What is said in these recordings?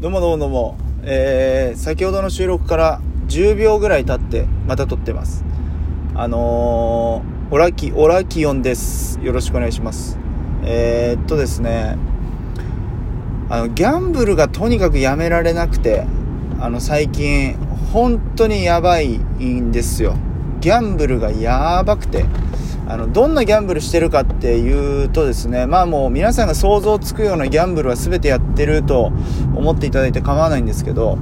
どうもどうもどうも。えー、先ほどの収録から10秒ぐらい経って、また撮ってます。あのー、オラキ、オラキオンです。よろしくお願いします。えー、っとですね、あの、ギャンブルがとにかくやめられなくて、あの、最近、本当にやばいんですよ。ギャンブルがやばくて。あの、どんなギャンブルしてるかっていうとですね、まあもう皆さんが想像つくようなギャンブルは全てやってると思っていただいて構わないんですけど、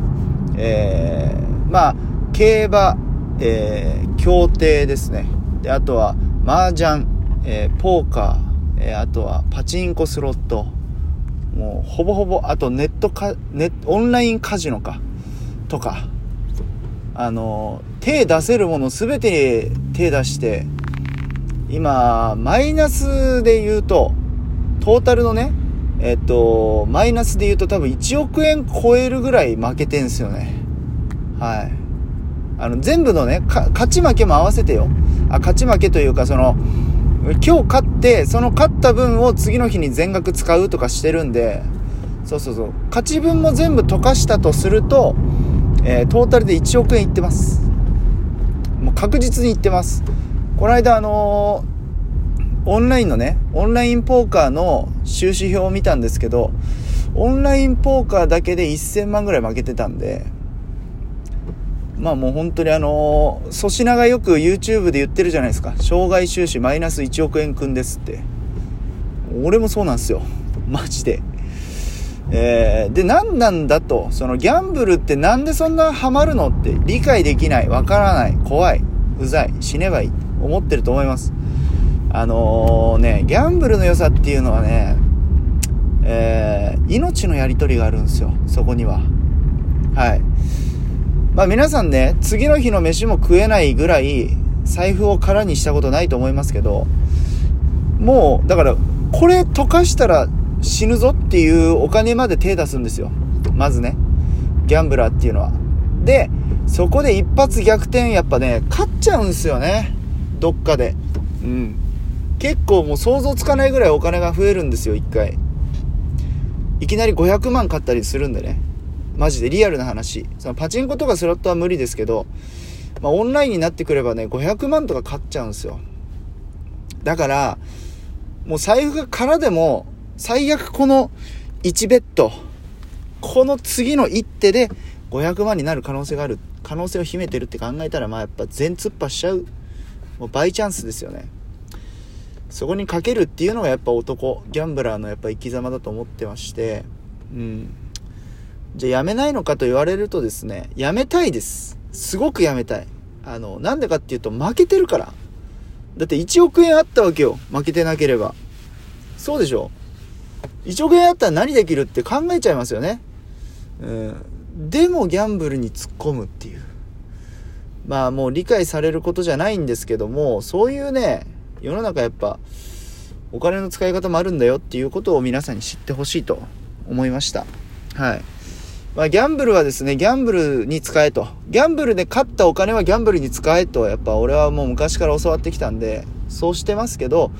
えー、まあ、競馬、えー、競艇ですね。で、あとは、麻雀、えー、ポーカー、えー、あとはパチンコスロット、もうほぼほぼ、あとネットか、ネオンラインカジノか、とか、あの、手出せるもの全て手出して、今、マイナスで言うと、トータルのね、えっと、マイナスで言うと多分1億円超えるぐらい負けてんすよね。はい。あの、全部のね、勝ち負けも合わせてよ。あ、勝ち負けというか、その、今日勝って、その勝った分を次の日に全額使うとかしてるんで、そうそうそう。勝ち分も全部溶かしたとすると、えー、トータルで1億円いってます。もう確実にいってます。この間あのー、オンラインのね、オンラインポーカーの収支表を見たんですけど、オンラインポーカーだけで1000万ぐらい負けてたんで、まあもう本当にあのー、粗品がよく YouTube で言ってるじゃないですか。障害収支マイナス1億円くんですって。俺もそうなんですよ。マジで。えー、で、何なんだと、そのギャンブルってなんでそんなハマるのって理解できない、わからない、怖い、うざい、死ねばいい、思ってると思います。あのー、ね、ギャンブルの良さっていうのはね、えー、命のやり取りがあるんですよ、そこには。はい。まあ皆さんね、次の日の飯も食えないぐらい、財布を空にしたことないと思いますけど、もう、だから、これ溶かしたら死ぬぞっていうお金まで手出すんですよ。まずね。ギャンブラーっていうのは。で、そこで一発逆転、やっぱね、勝っちゃうんですよね。どっかで。うん。結構もう想像つかないぐらいお金が増えるんですよ、一回。いきなり500万買ったりするんでね。マジでリアルな話。そのパチンコとかスロットは無理ですけど、まあオンラインになってくればね、500万とか買っちゃうんですよ。だから、もう財布が空でも、最悪この1ベッド、この次の一手で500万になる可能性がある、可能性を秘めてるって考えたら、まあやっぱ全突破しちゃう、もうバイチャンスですよね。そこにかけるっていうのがやっぱ男、ギャンブラーのやっぱ生き様だと思ってまして、うん。じゃあやめないのかと言われるとですね、やめたいです。すごくやめたい。あの、なんでかっていうと負けてるから。だって1億円あったわけよ。負けてなければ。そうでしょ1億円あったら何できるって考えちゃいますよね。うん。でもギャンブルに突っ込むっていう。まあもう理解されることじゃないんですけども、そういうね、世の中やっぱ、お金の使い方もあるんだよっていうことを皆さんに知ってほしいと思いました。はい。まあギャンブルはですね、ギャンブルに使えと。ギャンブルで勝ったお金はギャンブルに使えと、やっぱ俺はもう昔から教わってきたんで、そうしてますけど、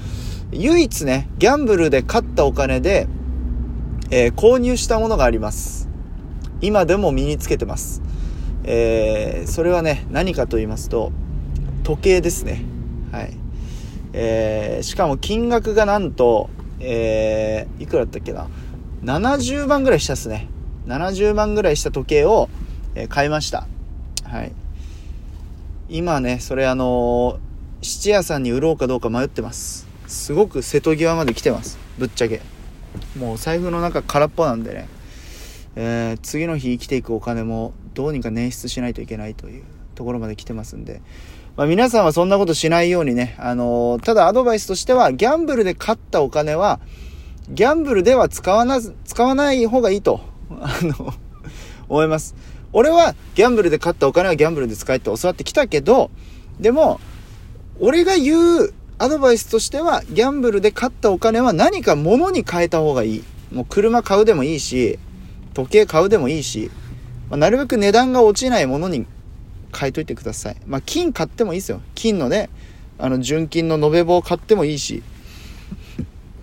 唯一ね、ギャンブルで勝ったお金で、えー、購入したものがあります。今でも身につけてます。えー、それはね、何かと言いますと、時計ですね。はい。えー、しかも金額がなんと、えー、いくらだったっけな？70万ぐらいしたっすね。70万ぐらいした時計を、え、買いました。はい。今ね、それあの、質屋さんに売ろうかどうか迷ってます。すごく瀬戸際まで来てます。ぶっちゃけ。もう財布の中空っぽなんでね。えー、次の日生きていくお金もどうにか捻出しないといけないというところまで来てますんで。まあ、皆さんはそんなことしないようにね、あのー、ただアドバイスとしては、ギャンブルで勝ったお金は、ギャンブルでは使わな、使わない方がいいと、あの、思います。俺はギャンブルで勝ったお金はギャンブルで使えって教わってきたけど、でも、俺が言うアドバイスとしては、ギャンブルで勝ったお金は何か物に変えた方がいい。もう車買うでもいいし、時計買うでもいいし、まあ、なるべく値段が落ちないものに変えといてください。まあ、金買ってもいいですよ。金のね、あの、純金の延べ棒買ってもいいし、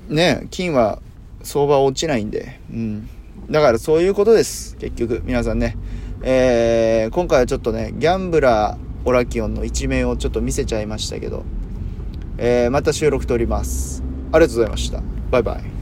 ね、金は相場落ちないんで、うん。だからそういうことです。結局、皆さんね。えー、今回はちょっとね、ギャンブラー、オラキオンの一面をちょっと見せちゃいましたけど、えー、また収録撮ります。ありがとうございました。バイバイ。